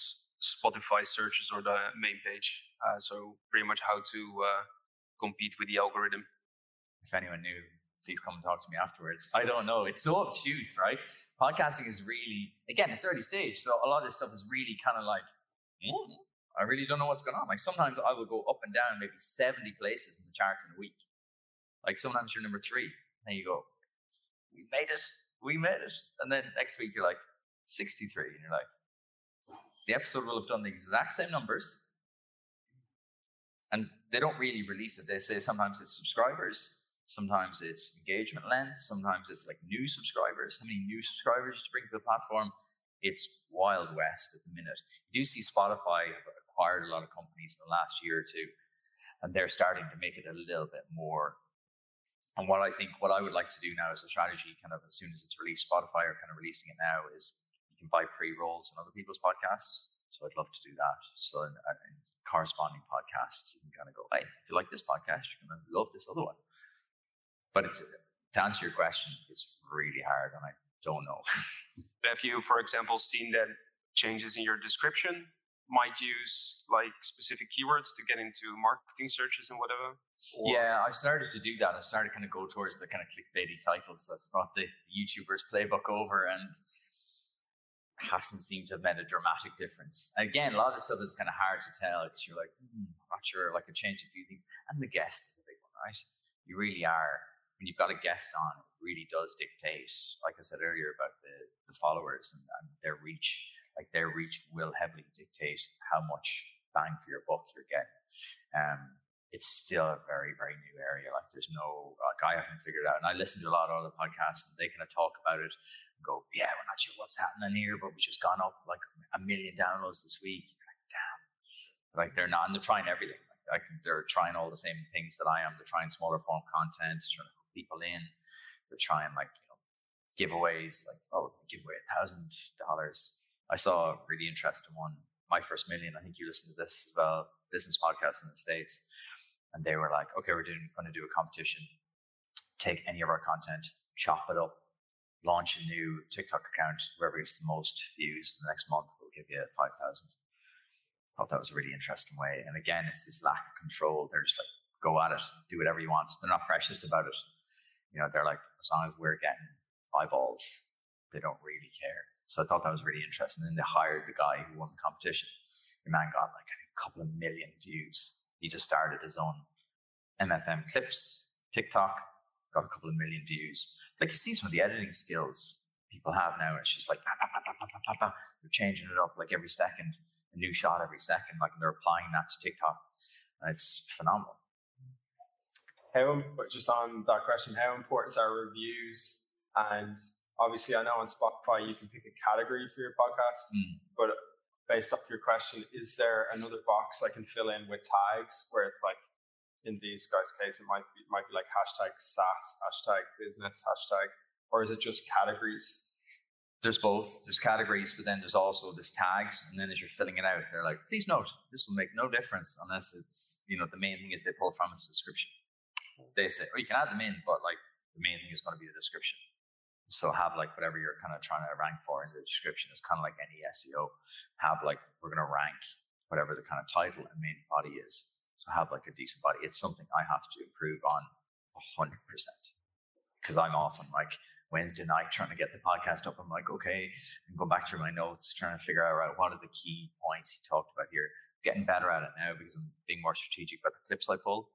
Spotify searches or the main page. Uh, so pretty much how to uh, compete with the algorithm. if anyone knew, please come and talk to me afterwards. I don't know. It's so obtuse, right? Podcasting is really, again, it's early stage. So a lot of this stuff is really kind of like, "Mm, I really don't know what's going on. Like sometimes I will go up and down maybe 70 places in the charts in a week. Like sometimes you're number three. And you go, we made it. We made it. And then next week you're like 63. And you're like, the episode will have done the exact same numbers. And they don't really release it. They say sometimes it's subscribers, sometimes it's engagement length, sometimes it's like new subscribers. How many new subscribers to bring to the platform? It's wild west at the minute. You do see Spotify have acquired a lot of companies in the last year or two, and they're starting to make it a little bit more. And what I think, what I would like to do now as a strategy, kind of as soon as it's released, Spotify are kind of releasing it now, is you can buy pre rolls on other people's podcasts. So I'd love to do that. So in, in corresponding podcasts, you can kind of go, hey, if you like this podcast, you're going to love this other one. But it's to answer your question, it's really hard, and I don't know. Have you, for example, seen that changes in your description might use like specific keywords to get into marketing searches and whatever? Or- Yeah, I started to do that. I started kind of go towards the kind of clickbaity titles. I've brought the, the YouTubers playbook over and hasn't seemed to have made a dramatic difference. Again, a lot of this stuff is kind of hard to tell because you're like, hmm, not sure, like a change a few things. And the guest is a big one, right? You really are. When you've got a guest on, it really does dictate, like I said earlier, about the, the followers and, and their reach. Like their reach will heavily dictate how much bang for your buck you're getting. Um, it's still a very, very new area. Like there's no, like I haven't figured out. And I listen to a lot of other podcasts and they kind of talk about it and go, yeah, we're not sure what's happening here, but we've just gone up like a million downloads this week. Like, damn. Like they're not, and they're trying everything. Like they're trying all the same things that I am. They're trying smaller form content, trying people in. They're trying like, you know, giveaways, like, oh, give away a thousand dollars. I saw a really interesting one. My first million, I think you listened to this as well, business podcast in the States and they were like, okay, we're doing, going to do a competition. Take any of our content, chop it up, launch a new TikTok account. Whoever gets the most views in the next month we'll give you five thousand. thought that was a really interesting way. And again, it's this lack of control. They're just like, go at it, do whatever you want. They're not precious about it. You know, they're like, as long as we're getting eyeballs, they don't really care. So I thought that was really interesting. And then they hired the guy who won the competition. The man got like a couple of million views. He just started his own MFM clips, TikTok, got a couple of million views. Like you see some of the editing skills people have now. It's just like bah, bah, bah, they're changing it up like every second, a new shot every second. Like they're applying that to TikTok. It's phenomenal. How but just on that question, how important are reviews? And obviously, I know on Spotify you can pick a category for your podcast, Mm. but based off your question, is there another box I can fill in with tags where it's like in these guys' case, it might be might be like hashtag SaaS, hashtag business, hashtag, or is it just categories? There's both. There's categories, but then there's also there's tags. And then as you're filling it out, they're like, please note, this will make no difference unless it's, you know, the main thing is they pull from its description. They say, oh, you can add them in, but like the main thing is going to be the description. So have like whatever you're kind of trying to rank for in the description is kind of like any SEO. Have like, we're going to rank whatever the kind of title and main body is. So have like a decent body. It's something I have to improve on hundred percent. Because I'm often like Wednesday night trying to get the podcast up. I'm like, okay, I'm going back through my notes, trying to figure out right, what are the key points he talked about here. Getting better at it now because I'm being more strategic about the clips I pull.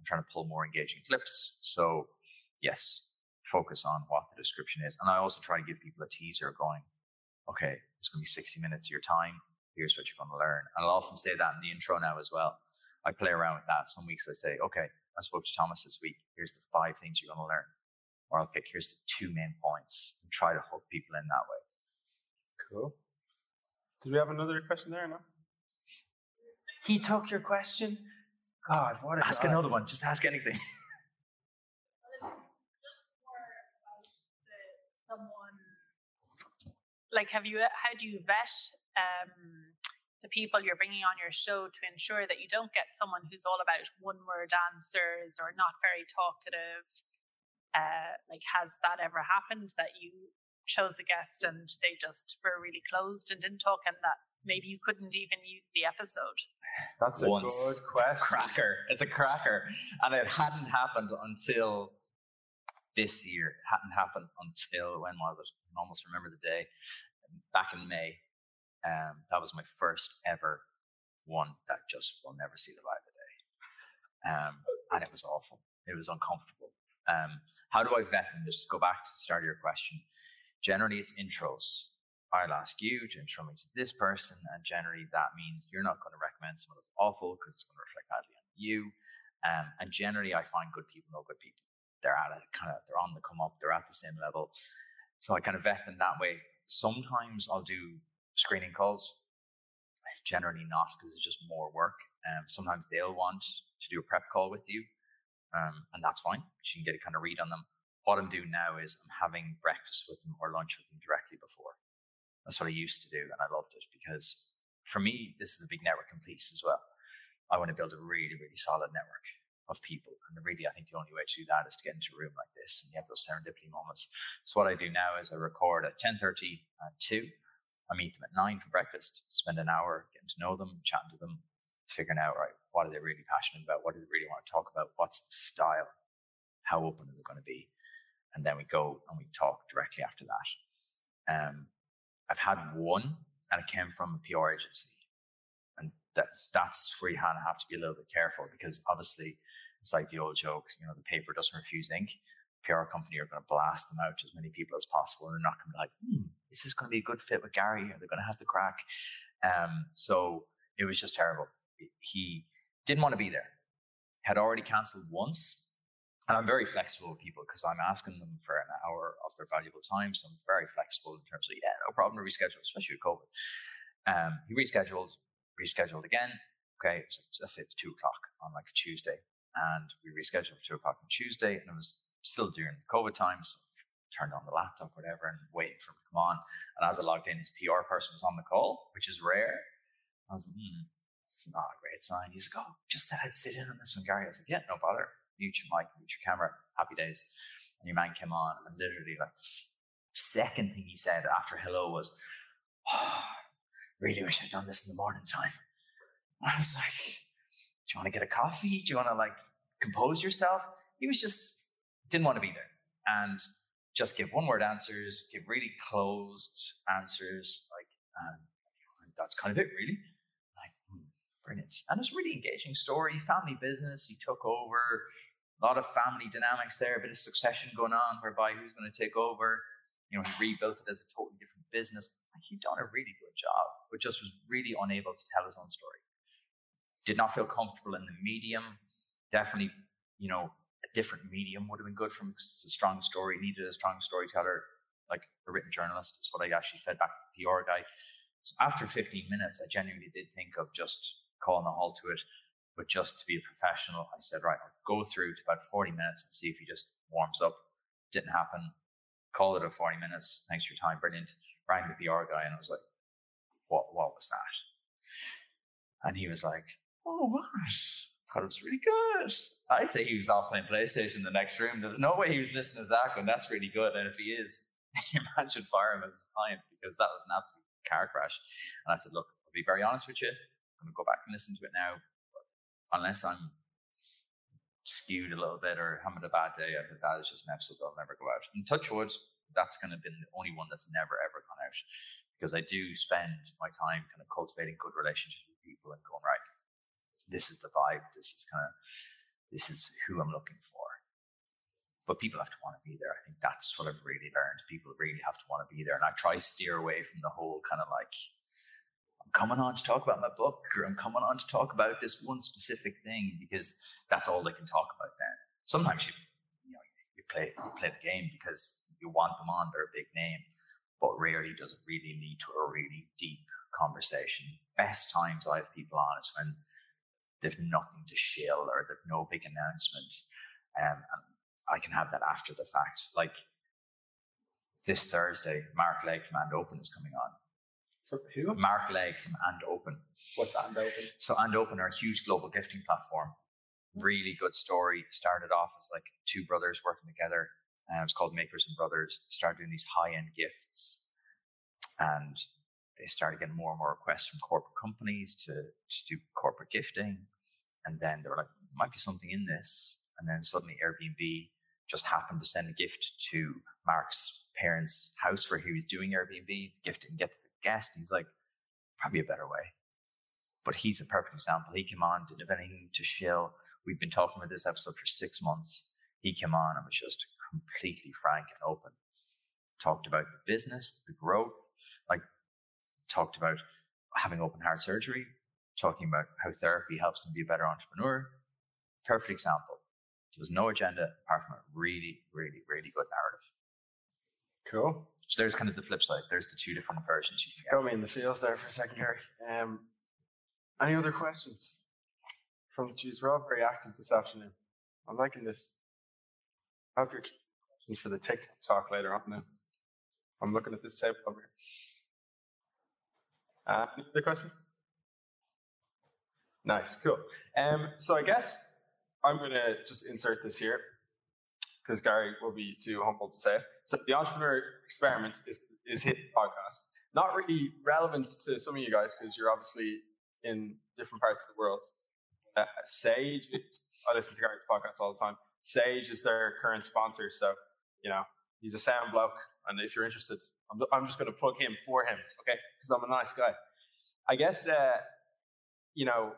I'm trying to pull more engaging clips. So yes, focus on what the description is. And I also try to give people a teaser going, okay, it's going to be 60 minutes of your time. Here's what you're going to learn. And I'll often say that in the intro now as well. I play around with that. Some weeks I say, okay, I spoke to Thomas this week. Here's the five things you're going to learn. Or I'll pick, here's the two main points and try to hook people in that way. Cool. Did we have another question there? No. He took your question. God, what a Ask guy. another one. Just ask anything. like have you how do you vet um, the people you're bringing on your show to ensure that you don't get someone who's all about one word answers or not very talkative uh, like has that ever happened that you chose a guest and they just were really closed and didn't talk and that maybe you couldn't even use the episode That's a Once. good It's a cracker. It's a cracker. And it hadn't happened until this year. It hadn't happened until when was it? I can almost remember the day. Back in May. Um, that was my first ever one that just will never see the light of day. Um, and it was awful. It was uncomfortable. Um, how do I vet them? Just go back to the start of your question. Generally, it's intros. I'll ask you to intro me to this person, and generally that means you're not going to recommend someone that's awful because it's going to reflect badly on you. Um, and generally, I find good people know good people. They're at it, kind of, they're on the come up, they're at the same level. So I kind of vet them that way. Sometimes I'll do screening calls. Generally not because it's just more work. Um, sometimes they'll want to do a prep call with you, um, and that's fine. You can get a kind of read on them. What I'm doing now is I'm having breakfast with them or lunch with them directly before. That's what I used to do, and I loved it because for me, this is a big networking piece as well. I want to build a really, really solid network of people, and really, I think the only way to do that is to get into a room like this and you have those serendipity moments. So what I do now is I record at 10:30 and two. I meet them at nine for breakfast, spend an hour getting to know them, chatting to them, figuring out right what are they really passionate about, what do they really want to talk about, what's the style, how open are they going to be, and then we go and we talk directly after that. Um, I've had one, and it came from a PR agency, and that that's where you kind of have to be a little bit careful because obviously it's like the old joke, you know, the paper doesn't refuse ink. PR company are going to blast them out to as many people as possible, and they're not going to be like, hmm, is this going to be a good fit with Gary? Are they going to have the crack? Um, so it was just terrible. He didn't want to be there. Had already cancelled once, and I'm very flexible with people because I'm asking them for an hour of their valuable time. So I'm very flexible in terms of yeah, no problem to reschedule, especially with COVID. Um, he rescheduled, rescheduled again. Okay, so let's say it's two o'clock on like a Tuesday, and we rescheduled for two o'clock on Tuesday, and it was still during the COVID times. So turned on the laptop, whatever, and waiting for him to come on. And as I logged in, his PR person was on the call, which is rare. I was like, hmm, it's not a great sign. He's like, oh, just said I'd sit in on this one, Gary. I was like, yeah, no bother. Your mic, your camera. Happy days. And your man came on, and literally, like, second thing he said after hello was, oh, really wish I'd done this in the morning time. I was like, do you want to get a coffee? Do you want to like compose yourself? He was just didn't want to be there and just give one word answers, give really closed answers, like, and that's kind of it, really. Like, hmm, brilliant. And it's really engaging story, family business. He took over, a lot of family dynamics there, a bit of succession going on, whereby who's going to take over. You know, he rebuilt it as a totally different business. He'd done a really good job, but just was really unable to tell his own story. Did not feel comfortable in the medium. Definitely, you know, a different medium would have been good from a strong story. Needed a strong storyteller, like a written journalist. Is what I actually fed back to the PR guy. So after 15 minutes, I genuinely did think of just calling a halt to it. But just to be a professional, I said, right, I'll go through to about 40 minutes and see if he just warms up. Didn't happen. Called it at 40 minutes. Thanks for your time. Brilliant. Rang the PR guy and I was like, what, what was that? And he was like, oh, what? thought it was really good. I'd say he was off playing PlayStation in the next room. There's no way he was listening to that going, that's really good. And if he is, imagine fire him as a client because that was an absolute car crash. And I said, look, I'll be very honest with you. I'm going to go back and listen to it now. Unless I'm skewed a little bit or having a bad day, I think that is just an episode that'll never go out. And touch wood, that's kind of been the only one that's never ever gone out because I do spend my time kind of cultivating good relationships with people and going, right, this is the vibe. This is kind of this is who I'm looking for. But people have to want to be there. I think that's what I've really learned. People really have to want to be there. And I try steer away from the whole kind of like, Coming on to talk about my book or I'm coming on to talk about this one specific thing because that's all they can talk about then. Sometimes you, you know, you play, you play the game because you want them on, they're a big name, but rarely does it really lead to a really deep conversation. Best times I have people on is when they've nothing to shill or they've no big announcement. Um, and I can have that after the fact. Like this Thursday, Mark Legge from And Open is coming on. For who? Mark Legge from And Open. What's And Open? So And Open are a huge global gifting platform. Mm. Really good story. Started off as like two brothers working together. And it was called Makers and Brothers. Started doing these high end gifts. And they started getting more and more requests from corporate companies to, to do corporate gifting. And then they were like, might be something in this. And then suddenly Airbnb just happened to send a gift to Mark's parents' house where he was doing Airbnb. The gift didn't get to the guest. He's like, probably a better way. But he's a perfect example. He came on, didn't have anything to shill. We've been talking about this episode for six months. He came on and was just completely frank and open. Talked about the business, the growth, like talked about having open heart surgery, talking about how therapy helps him be a better entrepreneur. Perfect example. There was no agenda apart from a really, really, really good narrative. Cool. So there's kind of the flip side. There's the two different versions you can get. Me in the feels there for a second, Gary. Um, any other questions from the Jews? We're all very active this afternoon. I'm liking this. I have your questions for the TikTok talk later on now. I'm looking at this table over here. Uh, any other questions? Nice, cool. Um, so I guess I'm going to just insert this here because Gary will be too humble to say it. So the entrepreneur experiment is is hit podcast. Not really relevant to some of you guys because you're obviously in different parts of the world. Uh, Sage, I listen to Gary's podcast all the time. Sage is their current sponsor, so you know he's a sound bloke, and if you're interested, I'm, I'm just going to plug him for him, okay? Because I'm a nice guy. I guess uh, you know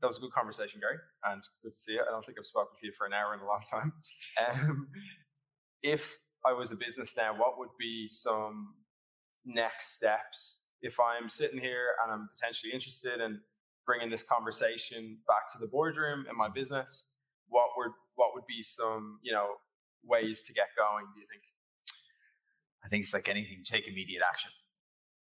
that was a good conversation, Gary, and good to see you. I don't think I've spoken to you for an hour in a long time. Um, if I was a business now, what would be some next steps if I'm sitting here and I'm potentially interested in bringing this conversation back to the boardroom in my business? What would what would be some you know ways to get going? Do you think? I think it's like anything, take immediate action.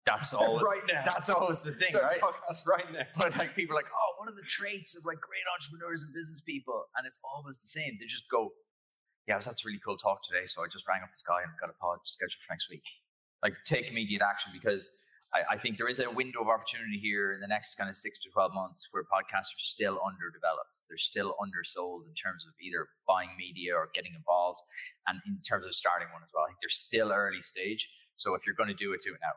That's always right now. That's always the thing, right? Podcast right now. But like people are like, oh, what are the traits of like great entrepreneurs and business people? And it's always the same. They just go, yeah, was that's a really cool talk today. So I just rang up this guy and got a pod scheduled for next week. Like take immediate action because I, I, think there is a window of opportunity here in the next kind of six to 12 months where podcasts are still underdeveloped. They're still undersold in terms of either buying media or getting involved. And in terms of starting one as well, I think they're still early stage. So if you're going to do it, do it now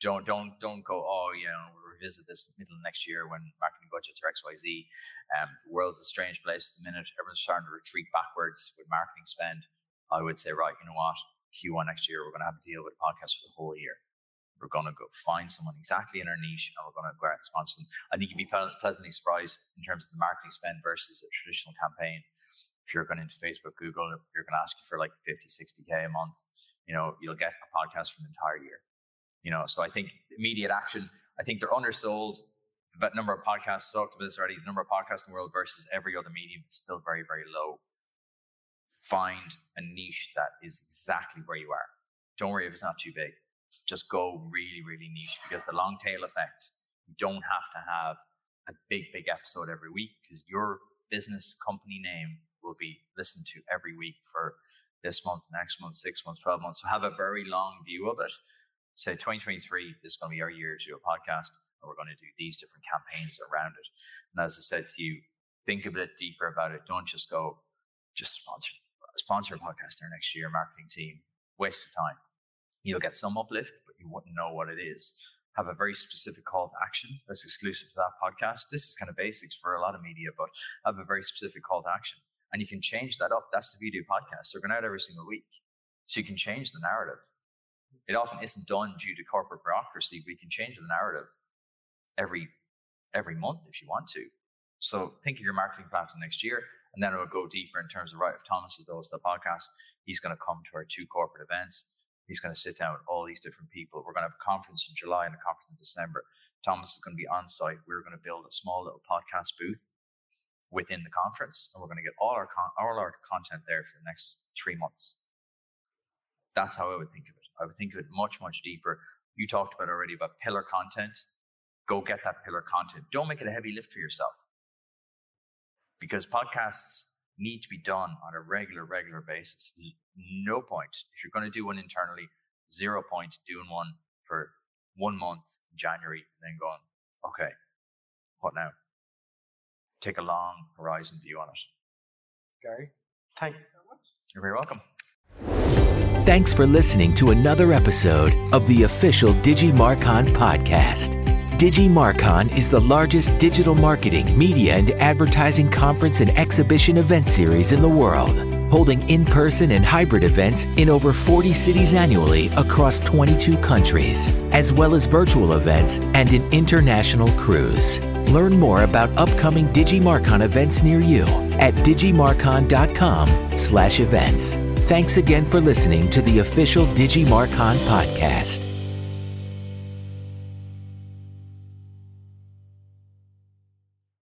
don't don't don't go. Oh, you know, we're revisit this middle of next year when marketing budgets are XYZ. Um, the world's a strange place at the minute. Everyone's starting to retreat backwards with marketing spend. I would say, right, you know what? Q1 next year, we're going to have to deal with a podcast for the whole year. We're going to go find someone exactly in our niche and we're going to go out and sponsor them. I think you'd be pleasantly surprised in terms of the marketing spend versus a traditional campaign. If you're going into Facebook, Google, you're going to ask for like 50, 60K a month. You know, you'll get a podcast for the entire year. You know, so I think immediate action, I think they're undersold. The number of podcasts talked about this already. The number of podcasts in the world versus every other medium is still very, very low. Find a niche that is exactly where you are. Don't worry if it's not too big just go really, really niche because the long tail effect, you don't have to have a big, big episode every week because your business company name will be listened to every week for this month, next month, six months, 12 months. So have a very long view of it. Say 2023 is going to be our year to do a podcast and we're going to do these different campaigns around it. And as I said to you, think a bit deeper about it. Don't just go, just sponsor, sponsor a podcast there next year, marketing team, waste of time You'll get some uplift, but you wouldn't know what it is. Have a very specific call to action that's exclusive to that podcast. This is kind of basics for a lot of media, but have a very specific call to action. And you can change that up. That's the video podcast. They're going out every single week. So you can change the narrative. It often isn't done due to corporate bureaucracy. We can change the narrative every every month if you want to. So think of your marketing plan for next year, and then it will go deeper in terms of right. If Thomas is of the podcast, he's going to come to our two corporate events. He's going to sit down with all these different people. We're going to have a conference in July and a conference in December. Thomas is going to be on site. We're going to build a small little podcast booth within the conference, and we're going to get all our con- all our content there for the next three months. That's how I would think of it. I would think of it much much deeper. You talked about already about pillar content. Go get that pillar content. Don't make it a heavy lift for yourself because podcasts need to be done on a regular, regular basis no point. If you're going to do one internally, zero point doing one for one month in January and then going, okay, what now? Take a long horizon view on it. Gary, thank you so much. You're very welcome. Thanks for listening to another episode of the official DigiMarcon podcast. DigiMarcon is the largest digital marketing, media, and advertising conference and exhibition event series in the world holding in person and hybrid events in over 40 cities annually across 22 countries, as well as virtual events and an international cruise. Learn more about upcoming DigiMarcon events near you at digimarcon.com/events. Thanks again for listening to the official DigiMarcon podcast.